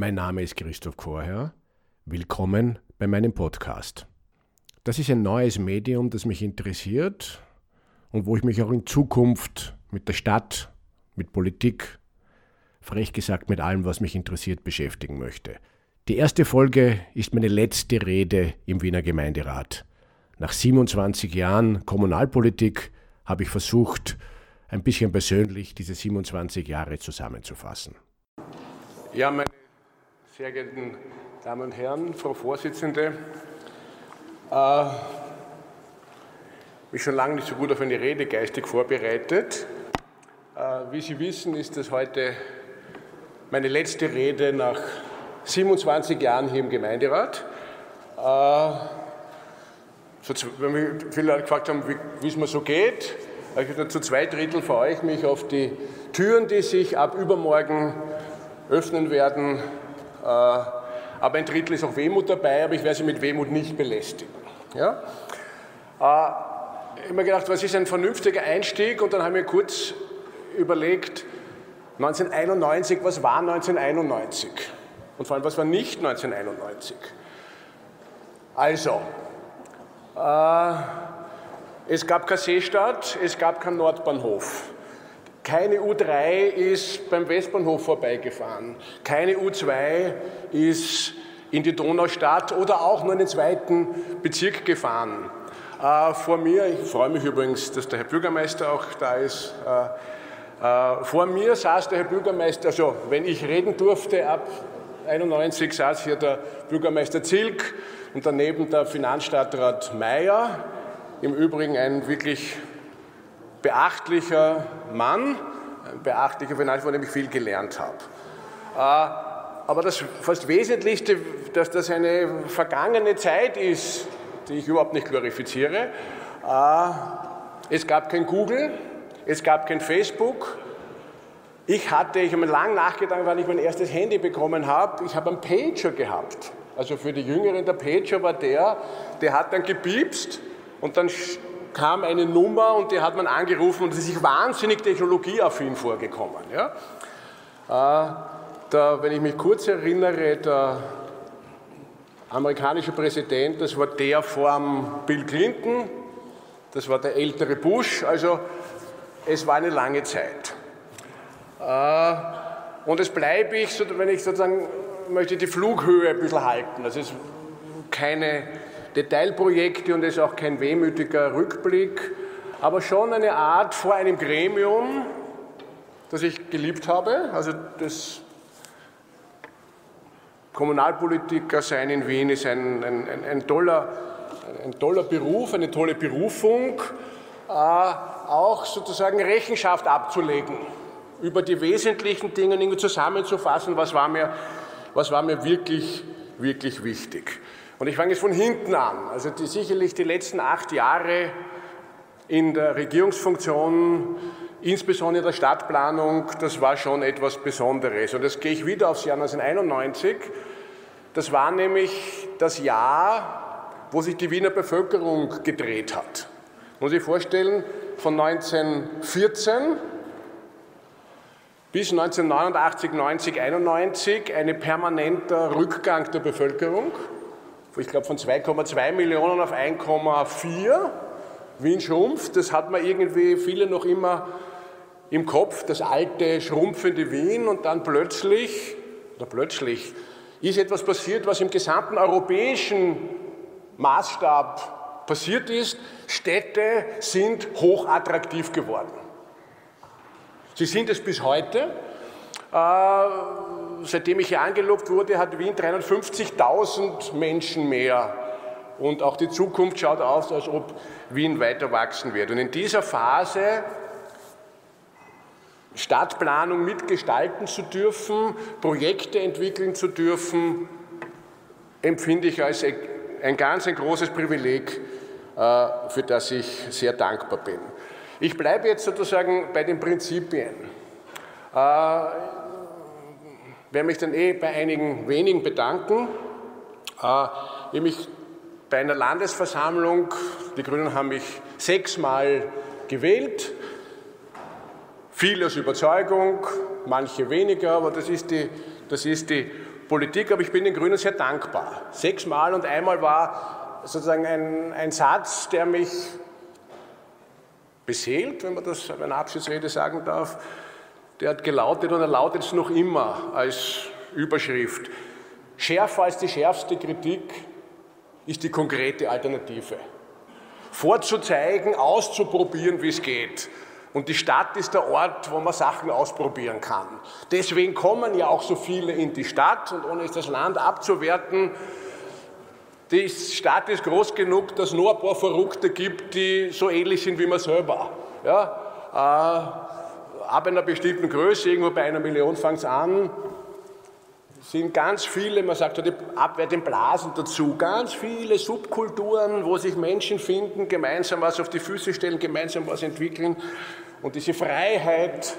Mein Name ist Christoph Chorherr. Willkommen bei meinem Podcast. Das ist ein neues Medium, das mich interessiert und wo ich mich auch in Zukunft mit der Stadt, mit Politik, frech gesagt mit allem, was mich interessiert, beschäftigen möchte. Die erste Folge ist meine letzte Rede im Wiener Gemeinderat. Nach 27 Jahren Kommunalpolitik habe ich versucht, ein bisschen persönlich diese 27 Jahre zusammenzufassen. Ja, meine sehr geehrten Damen und Herren, Frau Vorsitzende, äh, mich schon lange nicht so gut auf eine Rede geistig vorbereitet. Äh, wie Sie wissen, ist das heute meine letzte Rede nach 27 Jahren hier im Gemeinderat. Äh, so, wenn mich viele Leute gefragt haben, wie es mir so geht, habe ich zu zwei Drittel freue ich mich auf die Türen, die sich ab übermorgen öffnen werden. Äh, aber ein Drittel ist auch Wehmut dabei, aber ich werde sie mit Wehmut nicht belästigen. Ja? Äh, mir gedacht, was ist ein vernünftiger Einstieg? Und dann habe ich mir kurz überlegt, 1991, was war 1991? Und vor allem, was war nicht 1991? Also, äh, es gab keine Seestadt, es gab keinen Nordbahnhof. Keine U3 ist beim Westbahnhof vorbeigefahren. Keine U2 ist in die Donaustadt oder auch nur in den zweiten Bezirk gefahren. Äh, vor mir, ich freue mich übrigens, dass der Herr Bürgermeister auch da ist, äh, äh, vor mir saß der Herr Bürgermeister, also wenn ich reden durfte, ab 91 saß hier der Bürgermeister Zilk und daneben der Finanzstadtrat Mayer. Im Übrigen ein wirklich beachtlicher Mann, ein beachtlicher Finanzmann, von dem ich viel gelernt habe. Äh, aber das fast Wesentlichste, dass das eine vergangene Zeit ist, die ich überhaupt nicht glorifiziere. Äh, es gab kein Google, es gab kein Facebook. Ich hatte, ich habe mir lange nachgedacht, wann ich mein erstes Handy bekommen habe, ich habe einen Pager gehabt. Also für die Jüngeren, der Pager war der, der hat dann gepiepst und dann kam eine Nummer und die hat man angerufen und es ist sich wahnsinnig technologieaffin vorgekommen. Ja? Äh, da, wenn ich mich kurz erinnere, der amerikanische Präsident, das war der vor Bill Clinton, das war der ältere Bush, also es war eine lange Zeit. Äh, und es bleibe ich, wenn ich sozusagen möchte die Flughöhe ein bisschen halten. Das ist keine Detailprojekte und es ist auch kein wehmütiger Rückblick, aber schon eine Art vor einem Gremium, das ich geliebt habe. Also das Kommunalpolitiker sein in Wien ist ein, ein, ein, ein toller, ein toller Beruf, eine tolle Berufung, äh, auch sozusagen Rechenschaft abzulegen über die wesentlichen Dinge zusammenzufassen, was war mir, was war mir wirklich, wirklich wichtig. Und ich fange jetzt von hinten an. Also die, sicherlich die letzten acht Jahre in der Regierungsfunktion, insbesondere der Stadtplanung, das war schon etwas Besonderes. Und jetzt gehe ich wieder aufs Jahr 1991. Das war nämlich das Jahr, wo sich die Wiener Bevölkerung gedreht hat. Muss ich vorstellen, von 1914 bis 1989, 90, 91 ein permanenter Rückgang der Bevölkerung ich glaube von 2,2 Millionen auf 1,4. Wien schrumpft, das hat man irgendwie viele noch immer im Kopf, das alte, schrumpfende Wien und dann plötzlich, oder plötzlich, ist etwas passiert, was im gesamten europäischen Maßstab passiert ist. Städte sind hochattraktiv geworden. Sie sind es bis heute. Äh, seitdem ich hier angelobt wurde, hat Wien 350.000 Menschen mehr. Und auch die Zukunft schaut aus, als ob Wien weiter wachsen wird. Und in dieser Phase Stadtplanung mitgestalten zu dürfen, Projekte entwickeln zu dürfen, empfinde ich als ein ganz ein großes Privileg, äh, für das ich sehr dankbar bin. Ich bleibe jetzt sozusagen bei den Prinzipien. Äh, werde mich dann eh bei einigen wenigen bedanken. Äh, ich habe mich bei einer Landesversammlung, die Grünen haben mich sechsmal gewählt, viele aus Überzeugung, manche weniger, aber das ist die, das ist die Politik, aber ich bin den Grünen sehr dankbar. Sechsmal und einmal war sozusagen ein, ein Satz, der mich beseelt, wenn man das in einer Abschiedsrede sagen darf. Der hat gelautet und er lautet es noch immer als Überschrift. Schärfer als die schärfste Kritik ist die konkrete Alternative. Vorzuzeigen, auszuprobieren, wie es geht. Und die Stadt ist der Ort, wo man Sachen ausprobieren kann. Deswegen kommen ja auch so viele in die Stadt und ohne das Land abzuwerten, die Stadt ist groß genug, dass es nur ein paar Verrückte gibt, die so ähnlich sind wie man selber. Ja? Ab einer bestimmten Größe, irgendwo bei einer Million fängt es an, sind ganz viele, man sagt heute abwertend Blasen dazu, ganz viele Subkulturen, wo sich Menschen finden, gemeinsam was auf die Füße stellen, gemeinsam was entwickeln. Und diese Freiheit,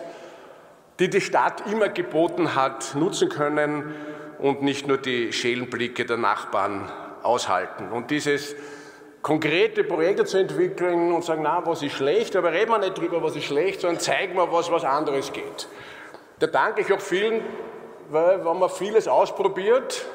die die Stadt immer geboten hat, nutzen können und nicht nur die Schelenblicke der Nachbarn aushalten. Und dieses konkrete Projekte zu entwickeln und sagen, na, was ist schlecht, aber reden wir nicht drüber, was ist schlecht, sondern zeigen wir, was was anderes geht. Da danke ich auch vielen, weil wenn man vieles ausprobiert,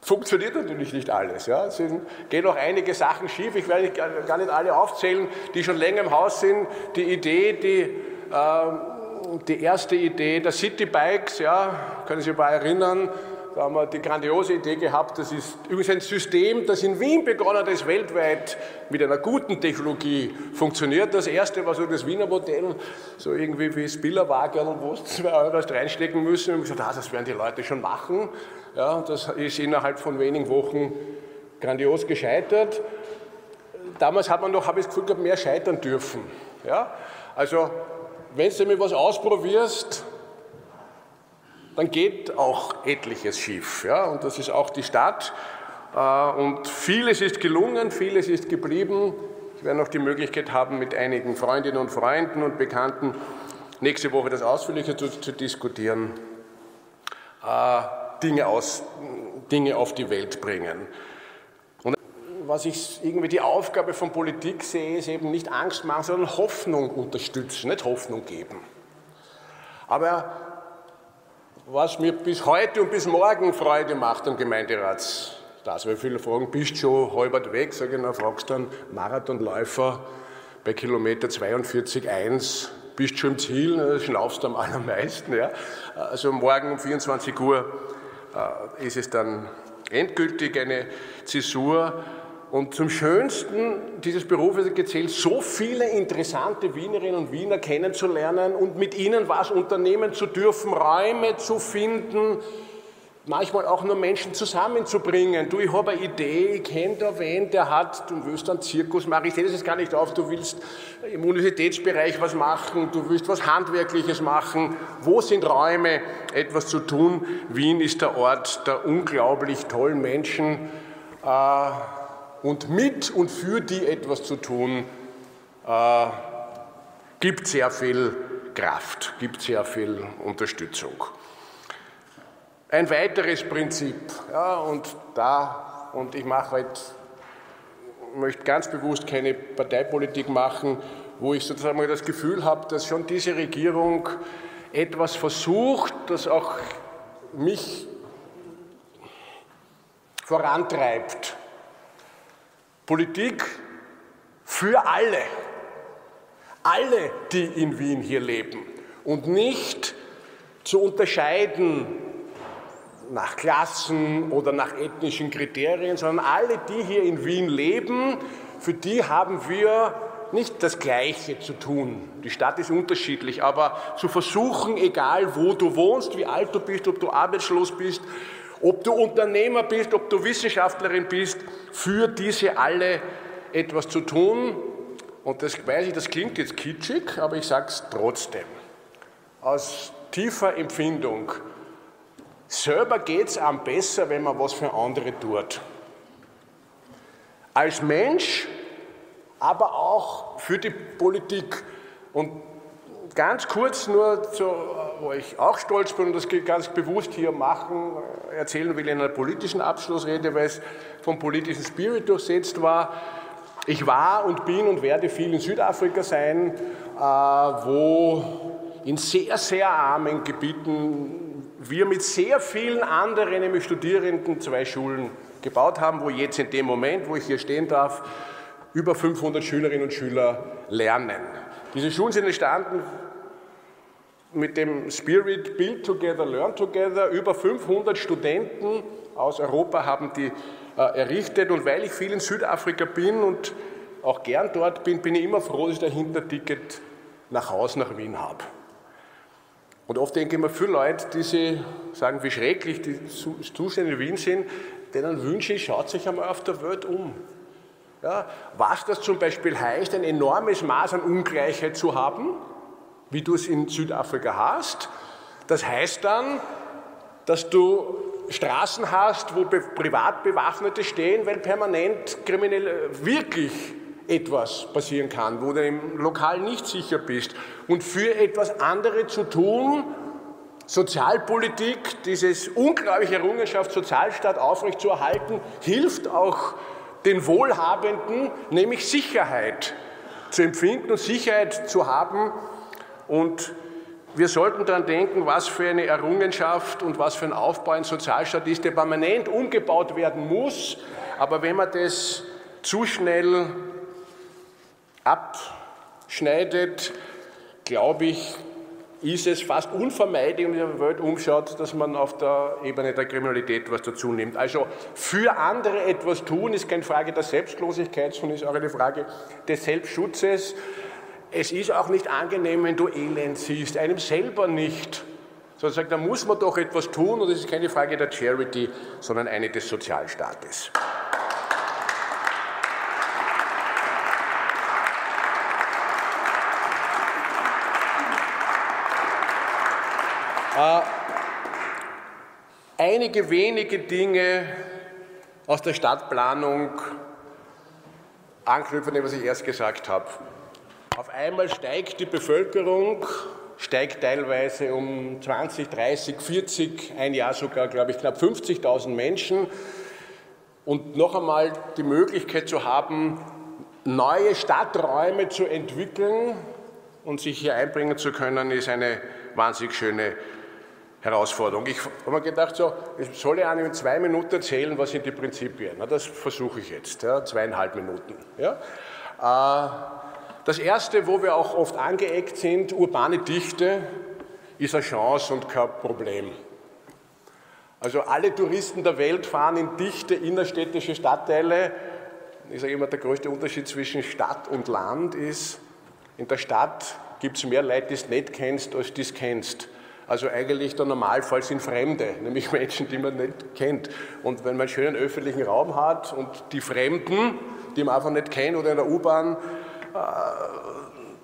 funktioniert natürlich nicht alles. Ja. Es gehen auch einige Sachen schief. Ich werde gar nicht alle aufzählen, die schon länger im Haus sind. Die Idee, die, äh, die erste Idee der Citybikes, ja, können Sie sich mal erinnern, da haben wir die grandiose Idee gehabt, das ist übrigens ein System, das in Wien begonnen hat, das weltweit mit einer guten Technologie funktioniert. Das erste war so das Wiener Modell, so irgendwie wie Spillerwagen, wo es zwei Euro reinstecken müssen. Und ich gesagt, ah, das werden die Leute schon machen. Ja, das ist innerhalb von wenigen Wochen grandios gescheitert. Damals hat man noch, habe ich das Gefühl gehabt, mehr scheitern dürfen. Ja? Also, wenn du mit was ausprobierst, dann geht auch etliches schief. Ja? Und das ist auch die Stadt. Äh, und vieles ist gelungen, vieles ist geblieben. Ich werde noch die Möglichkeit haben, mit einigen Freundinnen und Freunden und Bekannten nächste Woche das ausführlicher zu, zu diskutieren. Äh, Dinge, aus, Dinge auf die Welt bringen. Und was ich irgendwie die Aufgabe von Politik sehe, ist eben nicht Angst machen, sondern Hoffnung unterstützen, nicht Hoffnung geben. Aber was mir bis heute und bis morgen Freude macht am Gemeinderat, das, weil viele fragen, bist du schon halbert weg? Sage ich, na, fragst dann Marathonläufer bei Kilometer 42,1, bist du schon im Ziel? Na, schnaufst du am allermeisten. Ja? Also morgen um 24 Uhr äh, ist es dann endgültig eine Zäsur. Und zum Schönsten dieses Berufes gezählt, so viele interessante Wienerinnen und Wiener kennenzulernen und mit ihnen was unternehmen zu dürfen, Räume zu finden, manchmal auch nur Menschen zusammenzubringen. Du, ich habe eine Idee, ich kenne da wen, der hat, du willst einen Zirkus machen, ich sehe das jetzt gar nicht auf, du willst im Universitätsbereich was machen, du willst was Handwerkliches machen. Wo sind Räume, etwas zu tun? Wien ist der Ort der unglaublich tollen Menschen. Äh, und mit und für die etwas zu tun, äh, gibt sehr viel Kraft, gibt sehr viel Unterstützung. Ein weiteres Prinzip, ja, und da, und ich mache halt, möchte ganz bewusst keine Parteipolitik machen, wo ich sozusagen mal das Gefühl habe, dass schon diese Regierung etwas versucht, das auch mich vorantreibt Politik für alle. Alle, die in Wien hier leben. Und nicht zu unterscheiden nach Klassen oder nach ethnischen Kriterien, sondern alle, die hier in Wien leben, für die haben wir nicht das Gleiche zu tun. Die Stadt ist unterschiedlich, aber zu versuchen, egal wo du wohnst, wie alt du bist, ob du arbeitslos bist, ob du Unternehmer bist, ob du Wissenschaftlerin bist, für diese alle etwas zu tun. Und das weiß ich, das klingt jetzt kitschig, aber ich sage es trotzdem. Aus tiefer Empfindung. Selber geht es einem besser, wenn man was für andere tut. Als Mensch, aber auch für die Politik. Und ganz kurz nur, zu, wo ich auch stolz bin und das ganz bewusst hier machen, erzählen will in einer politischen Abschlussrede, weil es vom politischen Spirit durchsetzt war. Ich war und bin und werde viel in Südafrika sein, äh, wo in sehr, sehr armen Gebieten wir mit sehr vielen anderen, nämlich Studierenden, zwei Schulen gebaut haben, wo jetzt in dem Moment, wo ich hier stehen darf, über 500 Schülerinnen und Schüler lernen. Diese Schulen sind entstanden mit dem Spirit Build Together, Learn Together. Über 500 Studenten aus Europa haben die äh, errichtet und weil ich viel in Südafrika bin und auch gern dort bin, bin ich immer froh, dass ich ein Hinterticket nach Hause, nach Wien habe. Und oft denke ich mir, viele Leute, die sie sagen, wie schrecklich die Zustände in Wien sind, denen wünsche ich, schaut sich einmal auf der Welt um. Ja, was das zum Beispiel heißt, ein enormes Maß an Ungleichheit zu haben, wie du es in Südafrika hast, das heißt dann, dass du Straßen hast, wo Privatbewaffnete stehen, weil permanent kriminell wirklich etwas passieren kann, wo du im Lokal nicht sicher bist. Und für etwas anderes zu tun, Sozialpolitik, dieses unglaubliche Errungenschaft, Sozialstaat aufrechtzuerhalten, hilft auch den Wohlhabenden, nämlich Sicherheit zu empfinden und Sicherheit zu haben. Und wir sollten daran denken, was für eine Errungenschaft und was für ein Aufbau ein Sozialstaat ist, der permanent umgebaut werden muss. Aber wenn man das zu schnell abschneidet, glaube ich, ist es fast unvermeidlich, wenn man in der Welt umschaut, dass man auf der Ebene der Kriminalität was dazu nimmt. Also für andere etwas tun ist keine Frage der Selbstlosigkeit, sondern ist auch eine Frage des Selbstschutzes. Es ist auch nicht angenehm, wenn du Elend siehst, einem selber nicht. Sozusagen, da muss man doch etwas tun und es ist keine Frage der Charity, sondern eine des Sozialstaates. Äh, einige wenige Dinge aus der Stadtplanung anknüpfen, was ich erst gesagt habe. Einmal steigt die Bevölkerung, steigt teilweise um 20, 30, 40, ein Jahr sogar, glaube ich, knapp 50.000 Menschen. Und noch einmal die Möglichkeit zu haben, neue Stadträume zu entwickeln und sich hier einbringen zu können, ist eine wahnsinnig schöne Herausforderung. Ich habe mir gedacht, so, ich soll ja in zwei Minuten erzählen, was sind die Prinzipien. Na, das versuche ich jetzt, ja, zweieinhalb Minuten. Ja. Äh, das Erste, wo wir auch oft angeeckt sind, urbane Dichte, ist eine Chance und kein Problem. Also alle Touristen der Welt fahren in dichte innerstädtische Stadtteile. Ich sage immer, der größte Unterschied zwischen Stadt und Land ist, in der Stadt gibt es mehr Leute, die es nicht kennst, als die es kennst. Also eigentlich der Normalfall sind Fremde, nämlich Menschen, die man nicht kennt. Und wenn man einen schönen öffentlichen Raum hat und die Fremden, die man einfach nicht kennt oder in der U-Bahn,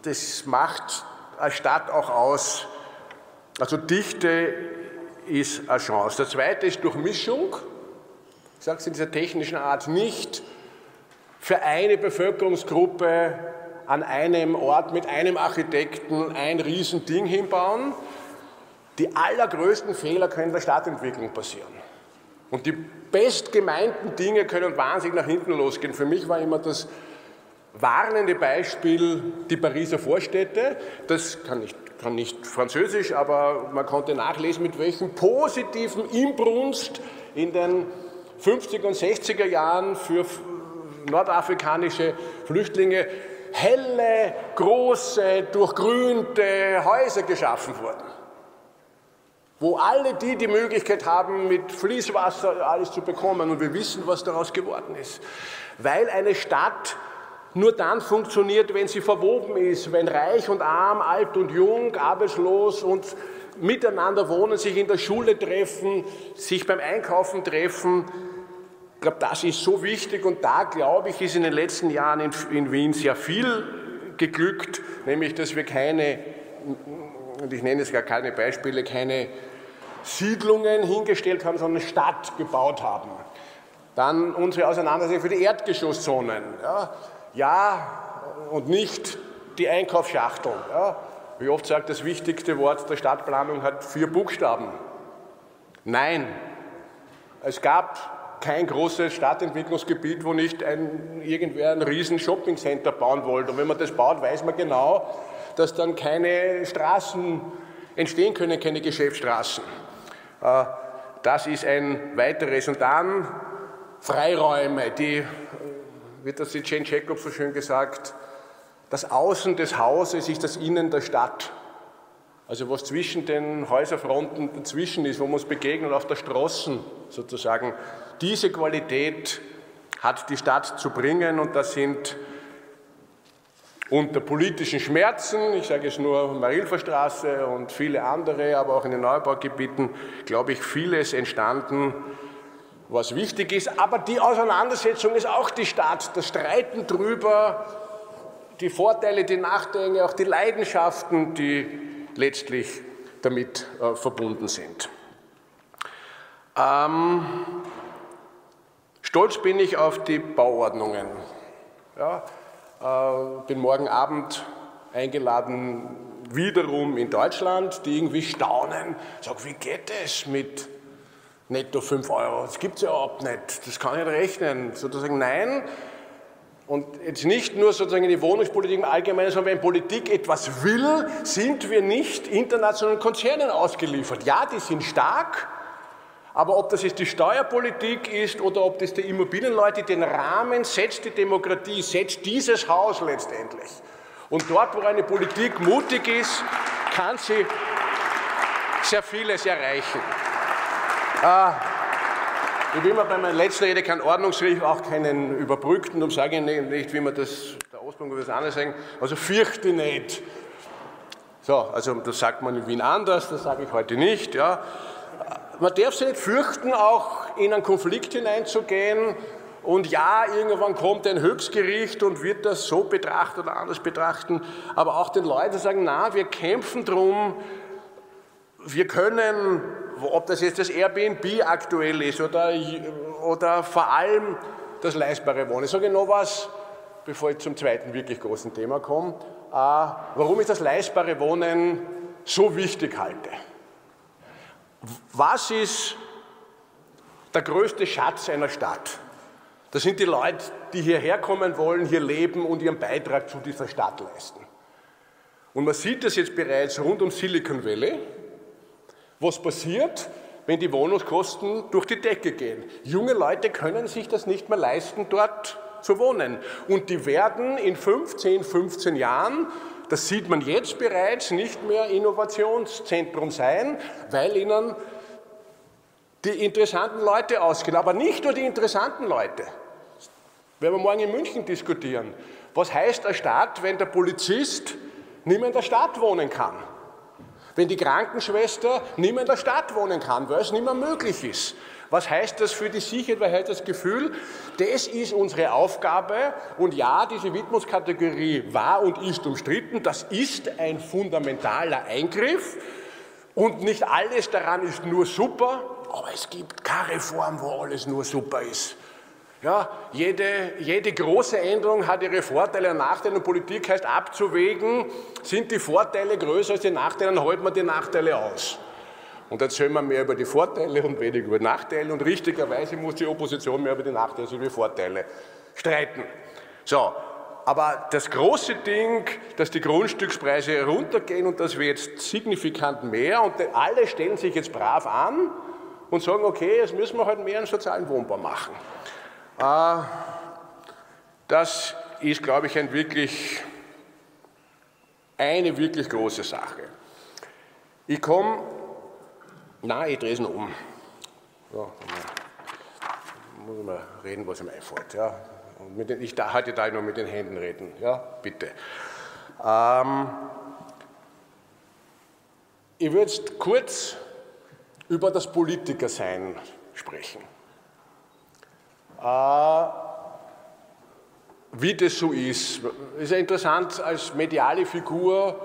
das macht eine Stadt auch aus. Also Dichte ist eine Chance. Der zweite ist Durchmischung. Ich sage es in dieser technischen Art nicht für eine Bevölkerungsgruppe an einem Ort mit einem Architekten ein Riesending hinbauen, die allergrößten Fehler können in der Stadtentwicklung passieren. Und die bestgemeinten Dinge können wahnsinnig nach hinten losgehen. Für mich war immer das warnende Beispiel die Pariser Vorstädte. Das kann nicht, kann nicht Französisch, aber man konnte nachlesen, mit welchem positiven Imbrunst in den 50er und 60er Jahren für nordafrikanische Flüchtlinge helle, große, durchgrünte Häuser geschaffen wurden wo alle die die Möglichkeit haben, mit Fließwasser alles zu bekommen. Und wir wissen, was daraus geworden ist. Weil eine Stadt nur dann funktioniert, wenn sie verwoben ist, wenn reich und arm, alt und jung, arbeitslos und miteinander wohnen, sich in der Schule treffen, sich beim Einkaufen treffen. Ich glaube, das ist so wichtig und da, glaube ich, ist in den letzten Jahren in, in Wien sehr viel geglückt, nämlich dass wir keine, und ich nenne es gar keine Beispiele, keine Siedlungen hingestellt haben, sondern Stadt gebaut haben. Dann unsere Auseinandersetzung für die Erdgeschosszonen. Ja, ja und nicht die Einkaufsschachteln. Ja. Wie oft sagt das wichtigste Wort der Stadtplanung hat vier Buchstaben. Nein, es gab kein großes Stadtentwicklungsgebiet, wo nicht ein, irgendwer ein riesen Shoppingcenter bauen wollte. Und wenn man das baut, weiß man genau, dass dann keine Straßen entstehen können, keine Geschäftsstraßen. Äh, das ist ein weiteres. Und dann Freiräume, die, wird das die Jane Jacob so schön gesagt, das Außen des Hauses ist das Innen der Stadt. Also was zwischen den Häuserfronten dazwischen ist, wo man uns begegnet auf der Straße sozusagen. Diese Qualität hat die Stadt zu bringen und das sind unter politischen Schmerzen, ich sage es nur Marilferstraße und viele andere, aber auch in den Neubaugebieten, glaube ich, vieles entstanden, was wichtig ist. Aber die Auseinandersetzung ist auch die Stadt, das Streiten drüber, die Vorteile, die Nachteile, auch die Leidenschaften, die letztlich damit äh, verbunden sind. Ähm, stolz bin ich auf die Bauordnungen. Ja, äh, bin morgen Abend eingeladen, wiederum in Deutschland, die irgendwie staunen. Sag, wie geht es mit netto 5 Euro? Das gibt es ja überhaupt nicht. Das kann ich nicht rechnen. Sozusagen nein. Und jetzt nicht nur sozusagen in die Wohnungspolitik im Allgemeinen, sondern wenn Politik etwas will, sind wir nicht internationalen Konzernen ausgeliefert. Ja, die sind stark, aber ob das jetzt die Steuerpolitik ist oder ob das die Immobilienleute, den Rahmen setzt die Demokratie, setzt dieses Haus letztendlich. Und dort, wo eine Politik mutig ist, kann sie sehr vieles erreichen. Ah, ich will mir bei meiner letzten Rede keinen Ordnungsrief, auch keinen überbrückten, um sage nicht, wie man das, der Ausbildung oder das andere sagen, also fürchte nicht. So, also das sagt man in Wien anders, das sage ich heute nicht, ja man darf sich nicht fürchten, auch in einen Konflikt hineinzugehen. Und ja, irgendwann kommt ein Höchstgericht und wird das so betrachten oder anders betrachten. Aber auch den Leuten sagen, na, wir kämpfen drum, wir können, ob das jetzt das Airbnb aktuell ist oder, oder vor allem das leistbare Wohnen. Ich sage noch was, bevor ich zum zweiten wirklich großen Thema komme. Äh, warum ich das leistbare Wohnen so wichtig halte. Was ist der größte Schatz einer Stadt? Das sind die Leute, die hierher kommen wollen, hier leben und ihren Beitrag zu dieser Stadt leisten. Und man sieht das jetzt bereits rund um Silicon Valley. Was passiert, wenn die Wohnungskosten durch die Decke gehen? Junge Leute können sich das nicht mehr leisten, dort zu wohnen. Und die werden in 15, 15 Jahren das sieht man jetzt bereits, nicht mehr Innovationszentrum sein, weil ihnen die interessanten Leute ausgehen. Aber nicht nur die interessanten Leute. Werden wir morgen in München diskutieren. Was heißt eine Stadt, wenn der Polizist nicht mehr in der Stadt wohnen kann? Wenn die Krankenschwester nicht mehr in der Stadt wohnen kann, weil es nicht mehr möglich ist. Was heißt das für die Sicherheit? Was heißt das Gefühl? Das ist unsere Aufgabe. Und ja, diese Widmungskategorie war und ist umstritten. Das ist ein fundamentaler Eingriff. Und nicht alles daran ist nur super, aber es gibt keine Reform, wo alles nur super ist. Ja, jede, jede große Änderung hat ihre Vorteile und Nachteile und Politik heißt abzuwägen, sind die Vorteile größer als die Nachteile, dann halten wir die Nachteile aus. Und erzählen wir mehr über die Vorteile und weniger über die Nachteile. Und richtigerweise muss die Opposition mehr über die Nachteile als über die Vorteile streiten. So, aber das große Ding, dass die Grundstückspreise runtergehen und dass wir jetzt signifikant mehr und alle stellen sich jetzt brav an und sagen, okay, jetzt müssen wir halt mehr einen sozialen Wohnbau machen. Äh, das ist, glaube ich, ein wirklich, eine wirklich große Sache. Ich komme Nein, ich drehe es noch um. Ja, muss mal reden, was ihm einfällt. Ja. Und den, ich da, hatte da nur mit den Händen reden. Ja, bitte. Ähm, ich würde jetzt kurz über das Politikersein sprechen. Wie das so ist. Ist ja interessant, als mediale Figur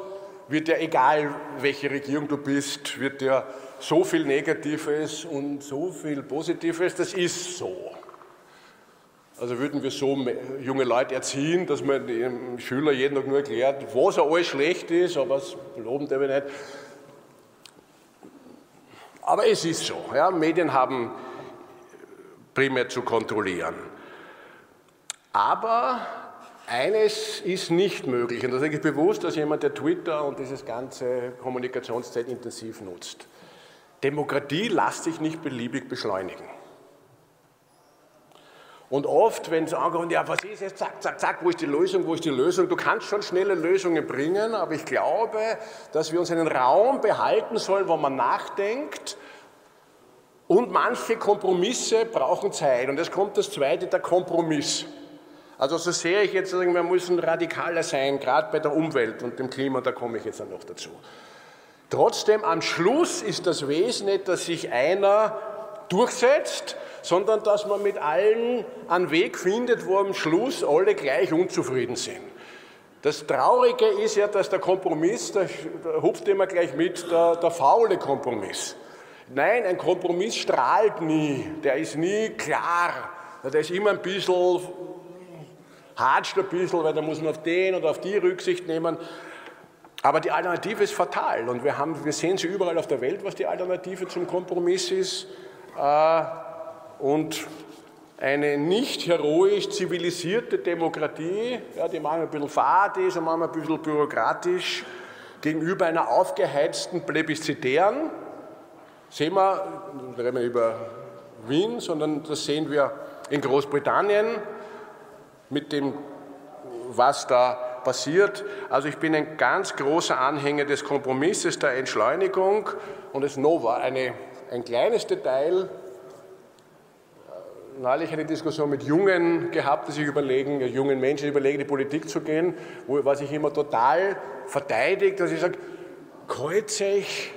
wird ja, egal welche Regierung du bist, wird ja so viel Negatives und so viel Positives, das ist so. Also würden wir so junge Leute erziehen, dass man dem Schüler jeden Tag nur erklärt, was alles schlecht ist, aber es loben der nicht. Aber es ist so. Ja, Medien haben primär zu kontrollieren. Aber eines ist nicht möglich, und das ist bewusst, dass jemand, der Twitter und dieses ganze Kommunikationszeit intensiv nutzt. Demokratie lässt sich nicht beliebig beschleunigen. Und oft, wenn es ankommt, ja, was ist jetzt, zack, zack, zack, wo ist die Lösung, wo ist die Lösung? Du kannst schon schnelle Lösungen bringen, aber ich glaube, dass wir uns einen Raum behalten sollen, wo man nachdenkt. Und manche Kompromisse brauchen Zeit. Und jetzt kommt das zweite, der Kompromiss. Also so sehe ich jetzt, wir müssen radikaler sein, gerade bei der Umwelt und dem Klima, da komme ich jetzt dann noch dazu. Trotzdem, am Schluss ist das Wesen nicht, dass sich einer durchsetzt, sondern dass man mit allen einen Weg findet, wo am Schluss alle gleich unzufrieden sind. Das Traurige ist ja, dass der Kompromiss, da hupft immer gleich mit, der, der faule Kompromiss. Nein, ein Kompromiss strahlt nie, der ist nie klar, der ist immer ein bisschen, hatscht ein bisschen, weil da muss man auf den oder auf die Rücksicht nehmen. Aber die Alternative ist fatal und wir, haben, wir sehen sie überall auf der Welt, was die Alternative zum Kompromiss ist. Äh, und eine nicht heroisch zivilisierte Demokratie, ja, die manchmal ein bisschen fad ist und manchmal ein bisschen bürokratisch, gegenüber einer aufgeheizten plebiszitären, sehen wir, wir reden über Wien, sondern das sehen wir in Großbritannien mit dem, was da passiert. Also ich bin ein ganz großer Anhänger des Kompromisses, der Entschleunigung und es Nova, eine, ein kleines Detail, neulich eine Diskussion mit Jungen gehabt, die sich überlegen, jungen Menschen überlegen, in die Politik zu gehen, wo, was ich immer total verteidigt, dass ich sage, kreuze ich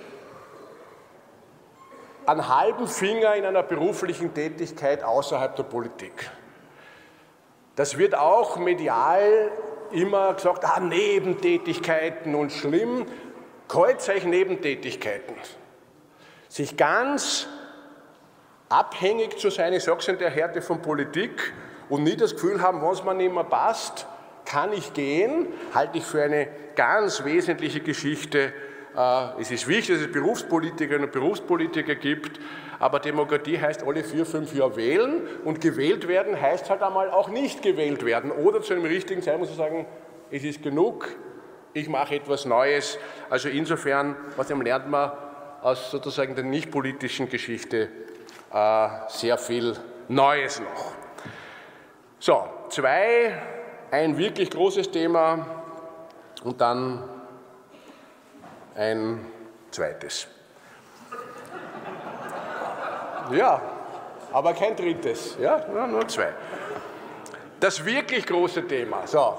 einen halben Finger in einer beruflichen Tätigkeit außerhalb der Politik. Das wird auch medial immer gesagt, ah, Nebentätigkeiten und schlimm. Kreuzzeichen Nebentätigkeiten. Sich ganz abhängig zu sein, ich sage es in der Härte von Politik und nie das Gefühl haben, es mir nicht mehr passt, kann ich gehen, halte ich für eine ganz wesentliche Geschichte. Äh, es ist wichtig, dass es Berufspolitikerinnen und Berufspolitiker gibt, aber Demokratie heißt alle vier, fünf Jahre wählen und gewählt werden heißt halt einmal auch nicht gewählt werden oder zu einem richtigen Zeit muss ich sagen, es ist genug, ich mache etwas Neues. Also insofern, was lernt man aus sozusagen der nicht politischen Geschichte äh, sehr viel Neues noch. So, zwei, ein wirklich großes Thema und dann ein zweites. Ja, aber kein drittes, ja, nur zwei. Das wirklich große Thema, so,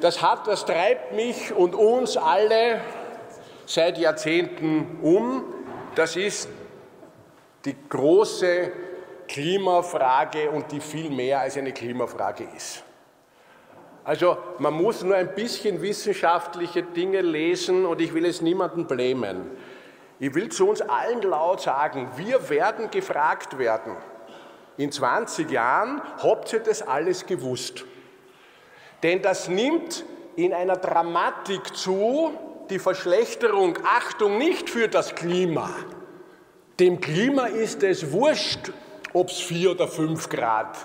das hat, das treibt mich und uns alle seit Jahrzehnten um. Das ist die große Klimafrage und die viel mehr als eine Klimafrage ist. Also man muss nur ein bisschen wissenschaftliche Dinge lesen und ich will es niemanden blämen. Ich will zu uns allen laut sagen, wir werden gefragt werden, in 20 Jahren, habt ihr das alles gewusst? Denn das nimmt in einer Dramatik zu, die Verschlechterung, Achtung, nicht für das Klima, dem Klima ist es wurscht, ob es vier oder fünf Grad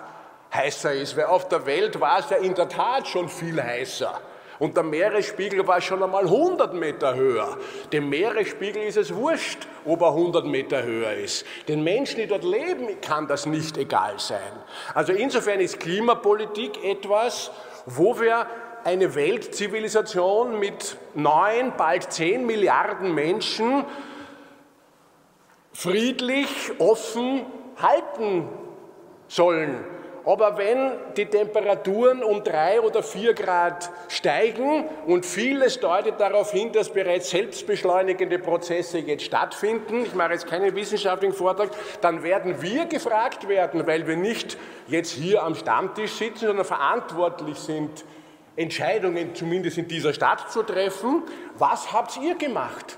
heißer ist, weil auf der Welt war es ja in der Tat schon viel heißer. Und der Meeresspiegel war schon einmal 100 Meter höher. Dem Meeresspiegel ist es wurscht, ob er 100 Meter höher ist. Den Menschen, die dort leben, kann das nicht egal sein. Also insofern ist Klimapolitik etwas, wo wir eine Weltzivilisation mit neun, bald zehn Milliarden Menschen friedlich, offen halten sollen. Aber wenn die Temperaturen um drei oder vier Grad steigen und vieles deutet darauf hin, dass bereits selbstbeschleunigende Prozesse jetzt stattfinden, ich mache jetzt keinen wissenschaftlichen Vortrag, dann werden wir gefragt werden, weil wir nicht jetzt hier am Stammtisch sitzen, sondern verantwortlich sind, Entscheidungen zumindest in dieser Stadt zu treffen. Was habt ihr gemacht?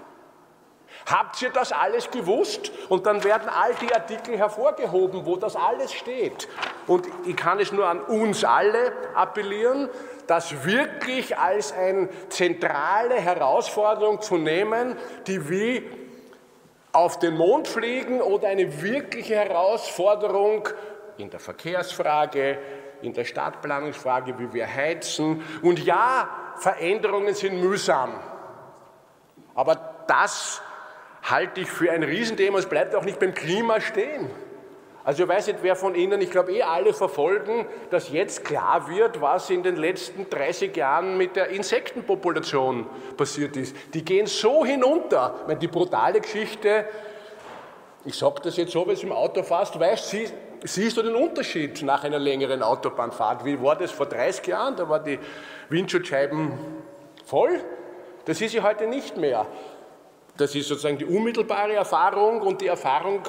Habt ihr das alles gewusst? Und dann werden all die Artikel hervorgehoben, wo das alles steht. Und ich kann es nur an uns alle appellieren, das wirklich als eine zentrale Herausforderung zu nehmen, die wie auf den Mond fliegen oder eine wirkliche Herausforderung in der Verkehrsfrage, in der Stadtplanungsfrage, wie wir heizen. Und ja, Veränderungen sind mühsam. Aber das halte ich für ein Riesenthema. Es bleibt auch nicht beim Klima stehen. Also ich weiß nicht, wer von Ihnen, ich glaube eh alle verfolgen, dass jetzt klar wird, was in den letzten 30 Jahren mit der Insektenpopulation passiert ist. Die gehen so hinunter. Ich meine, die brutale Geschichte, ich sage das jetzt so, wenn du im Auto fährst, weißt sie, siehst du den Unterschied nach einer längeren Autobahnfahrt. Wie war das vor 30 Jahren? Da war die Windschutzscheiben voll. Das ist sie heute nicht mehr. Das ist sozusagen die unmittelbare Erfahrung und die Erfahrung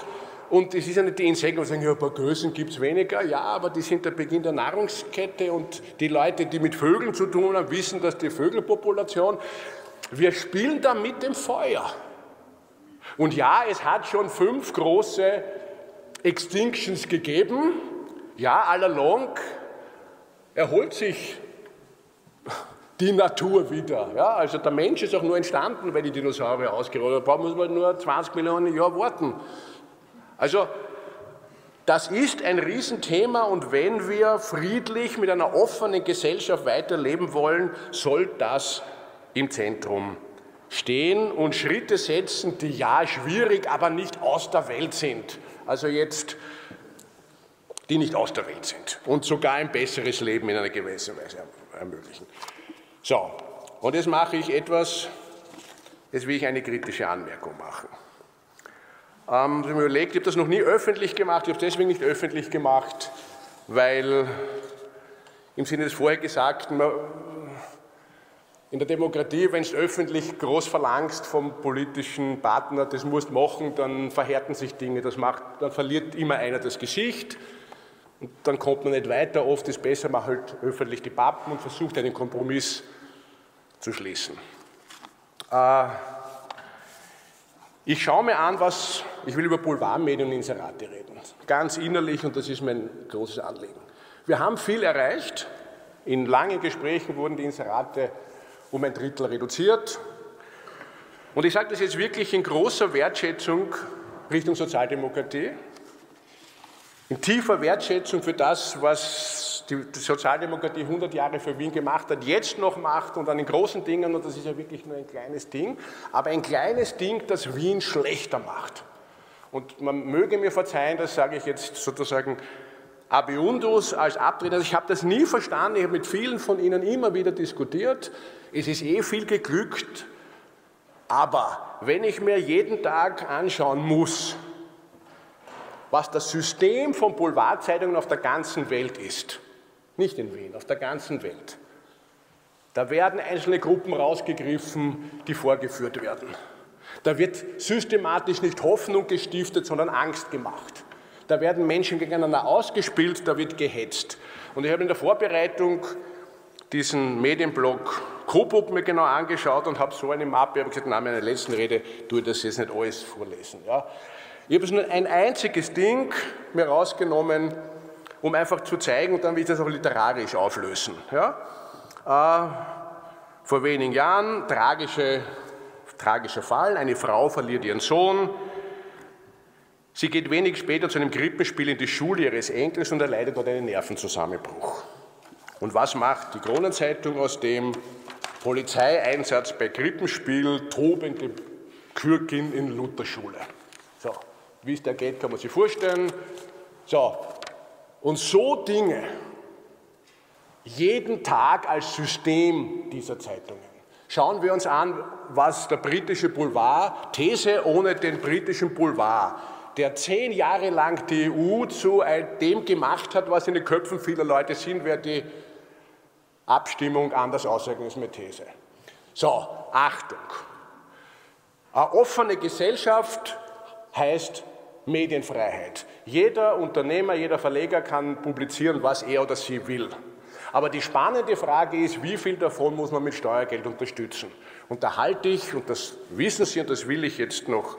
und es ist ja nicht die Insekten, die sagen, ja, ein paar Größen gibt es weniger. Ja, aber die sind der Beginn der Nahrungskette und die Leute, die mit Vögeln zu tun haben, wissen, dass die Vögelpopulation, wir spielen da mit dem Feuer. Und ja, es hat schon fünf große Extinctions gegeben. Ja, all along erholt sich die Natur wieder. Ja, also der Mensch ist auch nur entstanden, weil die Dinosaurier ausgerottet haben. Da muss man nur 20 Millionen Jahre warten. Also das ist ein Riesenthema und wenn wir friedlich mit einer offenen Gesellschaft weiterleben wollen, soll das im Zentrum stehen und Schritte setzen, die ja schwierig, aber nicht aus der Welt sind. Also jetzt, die nicht aus der Welt sind und sogar ein besseres Leben in einer gewissen Weise ermöglichen. So, und jetzt mache ich etwas, jetzt will ich eine kritische Anmerkung machen. Ähm, ich habe mir überlegt, ich habe das noch nie öffentlich gemacht. Ich habe es deswegen nicht öffentlich gemacht, weil im Sinne des vorher Gesagten, in der Demokratie, wenn du öffentlich groß verlangst vom politischen Partner, das musst machen, dann verhärten sich Dinge. Das macht, dann verliert immer einer das Gesicht und dann kommt man nicht weiter. Oft ist es besser, man halt öffentlich die Pappen und versucht einen Kompromiss zu schließen. Äh, ich schaue mir an, was, ich will über Boulevardmedien und Inserate reden. Ganz innerlich und das ist mein großes Anliegen. Wir haben viel erreicht. In langen Gesprächen wurden die Inserate um ein Drittel reduziert. Und ich sage das jetzt wirklich in großer Wertschätzung Richtung Sozialdemokratie, in tiefer Wertschätzung für das, was die Sozialdemokratie 100 Jahre für Wien gemacht hat, jetzt noch macht und an den großen Dingen, und das ist ja wirklich nur ein kleines Ding, aber ein kleines Ding, das Wien schlechter macht. Und man möge mir verzeihen, das sage ich jetzt sozusagen Abiundus als Abtreter. Ich habe das nie verstanden, ich habe mit vielen von Ihnen immer wieder diskutiert. Es ist eh viel geglückt, aber wenn ich mir jeden Tag anschauen muss, was das System von Boulevardzeitungen auf der ganzen Welt ist, nicht in Wien, auf der ganzen Welt. Da werden einzelne Gruppen rausgegriffen, die vorgeführt werden. Da wird systematisch nicht Hoffnung gestiftet, sondern Angst gemacht. Da werden Menschen gegeneinander ausgespielt, da wird gehetzt. Und ich habe in der Vorbereitung diesen Medienblog Coburg mir genau angeschaut und habe so eine Mappe, habe gesagt, in meiner letzten Rede tue ich das jetzt nicht alles vorlesen. Ja. Ich habe nur ein einziges Ding mir rausgenommen, um einfach zu zeigen, und dann will ich das auch literarisch auflösen. Ja? Äh, vor wenigen Jahren, tragische, tragischer Fall, eine Frau verliert ihren Sohn. Sie geht wenig später zu einem Krippenspiel in die Schule ihres Enkels und erleidet dort einen Nervenzusammenbruch. Und was macht die Kronenzeitung aus dem Polizeieinsatz bei Krippenspiel, tobende Kürkin in Lutherschule? So, wie es da geht, kann man sich vorstellen. So, und so Dinge jeden Tag als System dieser Zeitungen. Schauen wir uns an, was der britische Boulevard, These ohne den britischen Boulevard, der zehn Jahre lang die EU zu dem gemacht hat, was in den Köpfen vieler Leute sind, wer die Abstimmung anders aussagen ist mit These. So, Achtung. Eine offene Gesellschaft heißt Medienfreiheit. Jeder Unternehmer, jeder Verleger kann publizieren, was er oder sie will. Aber die spannende Frage ist, wie viel davon muss man mit Steuergeld unterstützen? Und da halte ich, und das wissen Sie und das will ich jetzt noch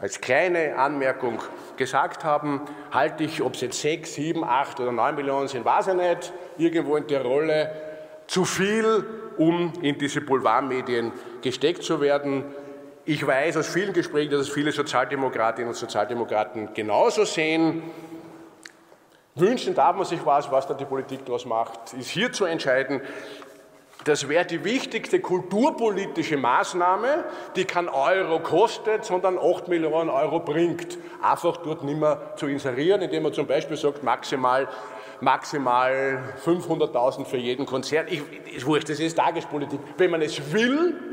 als kleine Anmerkung gesagt haben, halte ich, ob es jetzt 6, 7, 8 oder 9 Millionen sind, weiß ich nicht, irgendwo in der Rolle zu viel, um in diese Boulevardmedien gesteckt zu werden. Ich weiß aus vielen Gesprächen, dass es viele Sozialdemokratinnen und Sozialdemokraten genauso sehen. Wünschen darf man sich was, was da die Politik daraus macht, ist hier zu entscheiden. das wäre die wichtigste kulturpolitische Maßnahme, die kein Euro kostet, sondern 8 Millionen Euro bringt. Einfach dort nicht mehr zu inserieren, indem man zum Beispiel sagt, maximal, maximal 500.000 für jeden Konzert. Ich, wurscht, das ist Tagespolitik. Wenn man es will,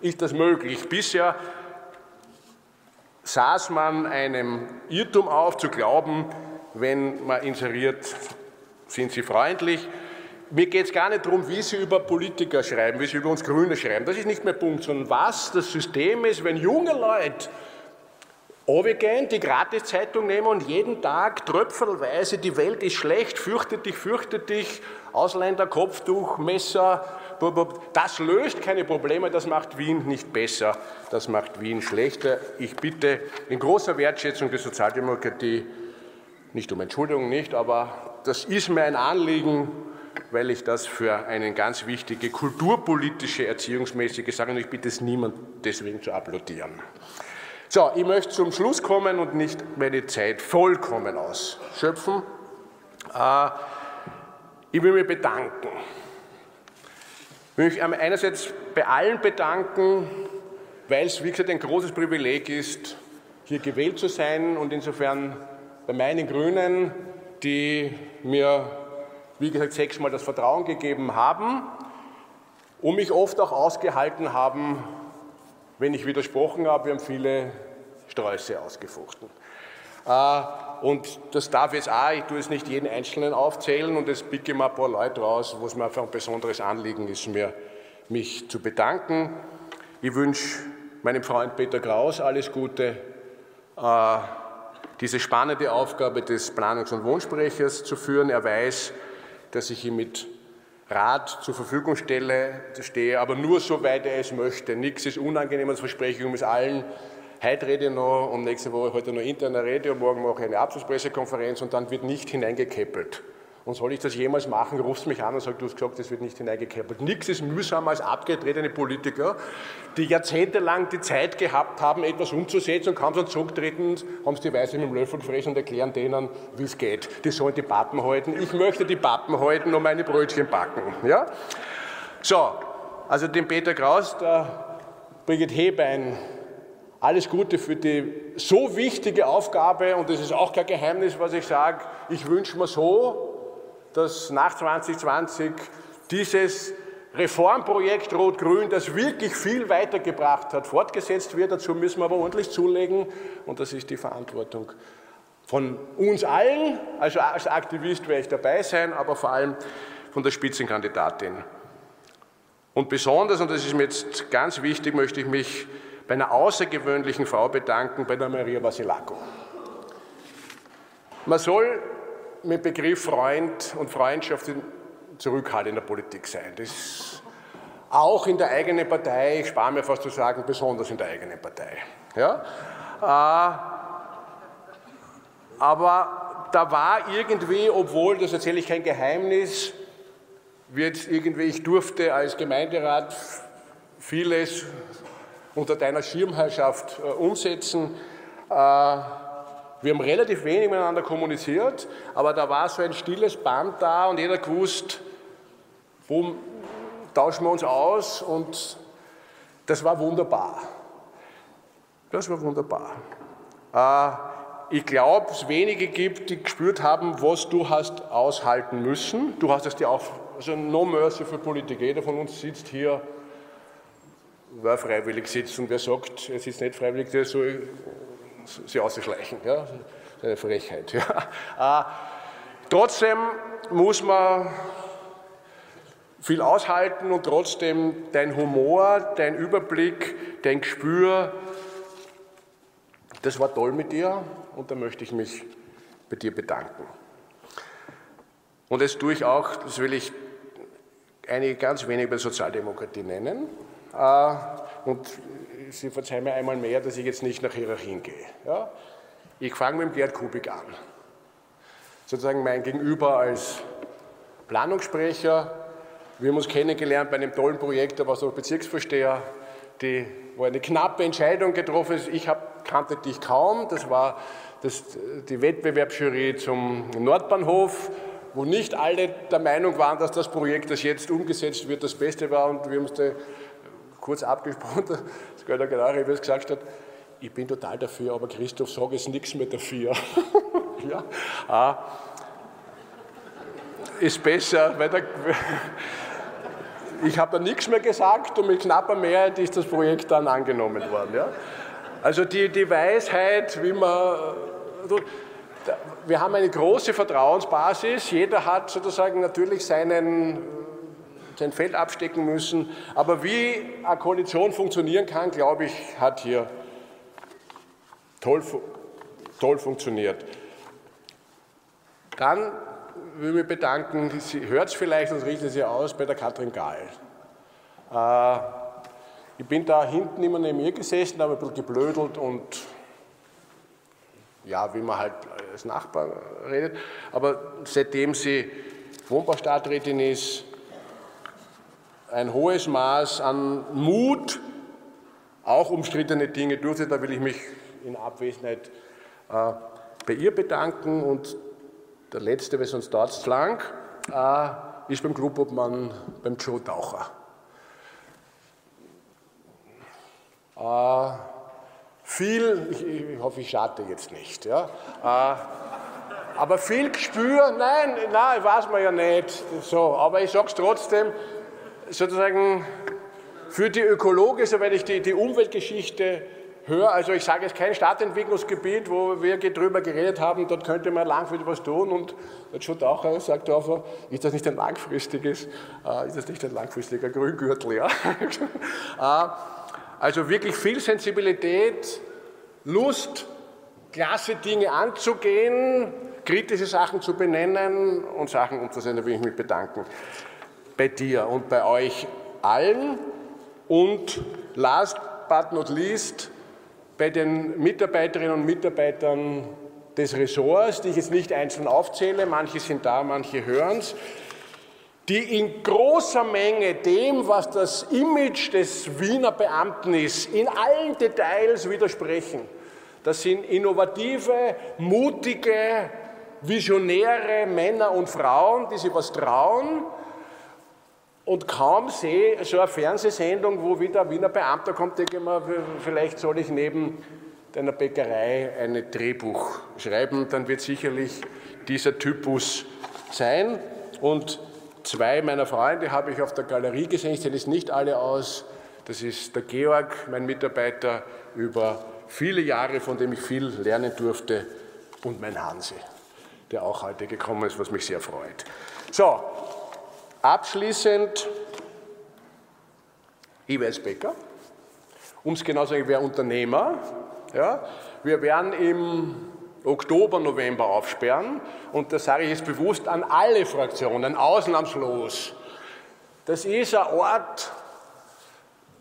ist das möglich. Bisher saß man einem Irrtum auf, zu glauben, wenn man inseriert, sind sie freundlich. Mir geht es gar nicht darum, wie Sie über Politiker schreiben, wie Sie über uns Grüne schreiben. Das ist nicht mehr Punkt, sondern was das System ist, wenn junge Leute runtergehen, die Gratiszeitung nehmen und jeden Tag tröpfelweise, die Welt ist schlecht, fürchte dich, fürchte dich, Ausländer, Kopftuch, Messer, das löst keine Probleme, das macht Wien nicht besser, das macht Wien schlechter. Ich bitte in großer Wertschätzung der Sozialdemokratie, nicht um Entschuldigung, nicht, aber das ist mir ein Anliegen, weil ich das für eine ganz wichtige kulturpolitische, erziehungsmäßige Sache, und ich bitte es niemand deswegen zu applaudieren. So, ich möchte zum Schluss kommen und nicht meine Zeit vollkommen ausschöpfen. Äh, ich will mich bedanken. Ich will mich einerseits bei allen bedanken, weil es, wie gesagt, ein großes Privileg ist, hier gewählt zu sein und insofern bei meinen Grünen, die mir wie gesagt, sechsmal das Vertrauen gegeben haben und mich oft auch ausgehalten haben, wenn ich widersprochen habe. Wir haben viele Sträuße ausgefochten. Äh, und das darf jetzt auch, ich tue es nicht jeden Einzelnen aufzählen und es picke mal ein paar Leute raus, wo es mir einfach ein besonderes Anliegen ist, mir, mich zu bedanken. Ich wünsche meinem Freund Peter Kraus alles Gute, äh, diese spannende Aufgabe des Planungs- und Wohnsprechers zu führen. Er weiß, dass ich ihm mit Rat zur Verfügung stelle, stehe, aber nur soweit er es möchte. Nichts ist unangenehm, verspreche ich um es allen. Heute rede ich noch und nächste Woche heute noch interne Rede und morgen mache ich eine Abschlusspressekonferenz und dann wird nicht hineingekeppelt. Und soll ich das jemals machen, rufst mich an und sagt, du hast gesagt, das wird nicht hineingekeppelt. Nichts ist mühsamer als abgetretene Politiker, die jahrzehntelang die Zeit gehabt haben, etwas umzusetzen und kaum so zurücktreten, haben sie die Weise mit dem Löffel gefressen und erklären denen, wie es geht. Die sollen die Pappen halten. Ich möchte die Pappen halten und meine Brötchen backen. Ja? So, also dem Peter Kraus, der Brigitte Hebein, alles Gute für die so wichtige Aufgabe und das ist auch kein Geheimnis, was ich sage. Ich wünsche mir so, dass nach 2020 dieses Reformprojekt Rot-Grün, das wirklich viel weitergebracht hat, fortgesetzt wird. Dazu müssen wir aber ordentlich zulegen und das ist die Verantwortung von uns allen. Also als Aktivist werde ich dabei sein, aber vor allem von der Spitzenkandidatin. Und besonders, und das ist mir jetzt ganz wichtig, möchte ich mich bei einer außergewöhnlichen Frau bedanken, bei der Maria Vasilako. Man soll mit Begriff Freund und Freundschaft zurückhaltend in der Politik sein. Das auch in der eigenen Partei, ich spare mir fast zu sagen, besonders in der eigenen Partei. Ja? Äh, aber da war irgendwie, obwohl, das erzähle ich kein Geheimnis, wird irgendwie, ich durfte als Gemeinderat vieles unter deiner Schirmherrschaft äh, umsetzen. Äh, wir haben relativ wenig miteinander kommuniziert, aber da war so ein stilles Band da und jeder gewusst, wo tauschen wir uns aus und das war wunderbar. Das war wunderbar. Äh, ich glaube, es wenige gibt, die gespürt haben, was du hast aushalten müssen. Du hast es dir auch, also no mercy für Politik. Jeder von uns sitzt hier, wer freiwillig sitzt und wer sagt, er sitzt nicht freiwillig, der soll sie auszuschleichen. Ja? Eine Frechheit. Ja? Äh, trotzdem muss man viel aushalten und trotzdem dein Humor, dein Überblick, dein Gespür, das war toll mit dir und da möchte ich mich bei dir bedanken. Und das tue ich auch, das will ich einige ganz wenige bei der Sozialdemokratie nennen. Äh, und Sie verzeihen mir einmal mehr, dass ich jetzt nicht nach Hierarchien gehe. Ja? Ich fange mit dem Gerd Kubik an. Sozusagen mein Gegenüber als Planungssprecher. Wir haben uns kennengelernt bei einem tollen Projekt, da war so Bezirksvorsteher, die, wo eine knappe Entscheidung getroffen ist. Ich hab, kannte dich kaum, das war das, die Wettbewerbsjury zum Nordbahnhof wo nicht alle der Meinung waren, dass das Projekt, das jetzt umgesetzt wird, das Beste war. Und wir haben uns kurz abgesprochen, das Gölder General gesagt hat, ich bin total dafür, aber Christoph, sag jetzt nichts mehr dafür. ja, ah, ist besser, weil der, ich habe da nichts mehr gesagt und mit knapper Mehrheit ist das Projekt dann angenommen worden. Ja? Also die, die Weisheit, wie man. Wir haben eine große Vertrauensbasis. Jeder hat sozusagen natürlich seinen, sein Feld abstecken müssen. Aber wie eine Koalition funktionieren kann, glaube ich, hat hier toll, toll funktioniert. Dann will ich mich bedanken, Sie hört es vielleicht und richtet sie aus, bei der Katrin Gahl. Äh, ich bin da hinten immer neben ihr gesessen, habe ein bisschen geblödelt und ja, wie man halt als Nachbar redet. Aber seitdem sie Wohnbaustadträtin ist, ein hohes Maß an Mut, auch umstrittene Dinge durchzusetzen. Da will ich mich in Abwesenheit äh, bei ihr bedanken. Und der letzte, weil sonst dauert es lang, äh, ist beim Clubobmann, beim Joe Taucher. Äh, viel, ich, ich, hoffe, ich schade jetzt nicht, ja, äh, aber viel Gespür, nein, nein, weiß man ja nicht, so, aber ich sage es trotzdem, sozusagen für die ökologische, wenn ich die, die Umweltgeschichte höre, also ich sage jetzt kein Stadtentwicklungsgebiet, wo wir drüber geredet haben, dort könnte man langfristig was tun und der Joe Taucher sagt einfach, ist das nicht ein langfristiges, äh, ist das nicht ein langfristiger Grüngürtel, ja? äh, also wirklich viel Sensibilität, Lust, klasse Dinge anzugehen, kritische Sachen zu benennen und Sachen umzusetzen. Da will ich mich bedanken bei dir und bei euch allen. Und last but not least bei den Mitarbeiterinnen und Mitarbeitern des Ressorts, die ich jetzt nicht einzeln aufzähle, manche sind da, manche hören es die in großer Menge dem, was das Image des Wiener Beamten ist, in allen Details widersprechen. Das sind innovative, mutige, visionäre Männer und Frauen, die sich was trauen. Und kaum sehe so eine Fernsehsendung, wo wieder ein Wiener Beamter kommt, denke ich mir, vielleicht soll ich neben deiner Bäckerei ein Drehbuch schreiben, dann wird sicherlich dieser Typus sein. Und Zwei meiner Freunde habe ich auf der Galerie gesehen, ich zähle es nicht alle aus. Das ist der Georg, mein Mitarbeiter, über viele Jahre, von dem ich viel lernen durfte, und mein Hansi, der auch heute gekommen ist, was mich sehr freut. So, abschließend IWS Becker. Um es genau zu sagen, ich wäre Unternehmer. Ja. Wir werden im Oktober, November aufsperren. Und das sage ich jetzt bewusst an alle Fraktionen, ausnahmslos. Das ist ein Ort,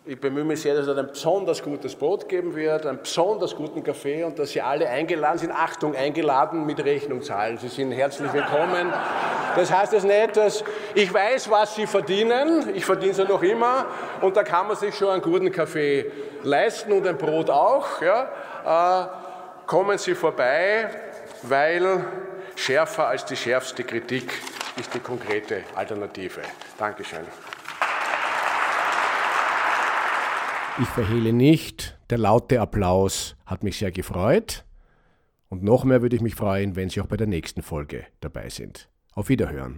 ich bemühe mich sehr, dass es ein besonders gutes Brot geben wird, einen besonders guten Kaffee und dass Sie alle eingeladen sind. Achtung, eingeladen mit Rechnung zahlen. Sie sind herzlich willkommen. Das heißt jetzt nicht, dass ich weiß, was Sie verdienen. Ich verdiene es ja noch immer und da kann man sich schon einen guten Kaffee leisten und ein Brot auch. Ja. Äh, kommen Sie vorbei, weil schärfer als die schärfste Kritik ist die konkrete Alternative. Dankeschön. Ich verhehle nicht, der laute Applaus hat mich sehr gefreut. Und noch mehr würde ich mich freuen, wenn Sie auch bei der nächsten Folge dabei sind. Auf Wiederhören.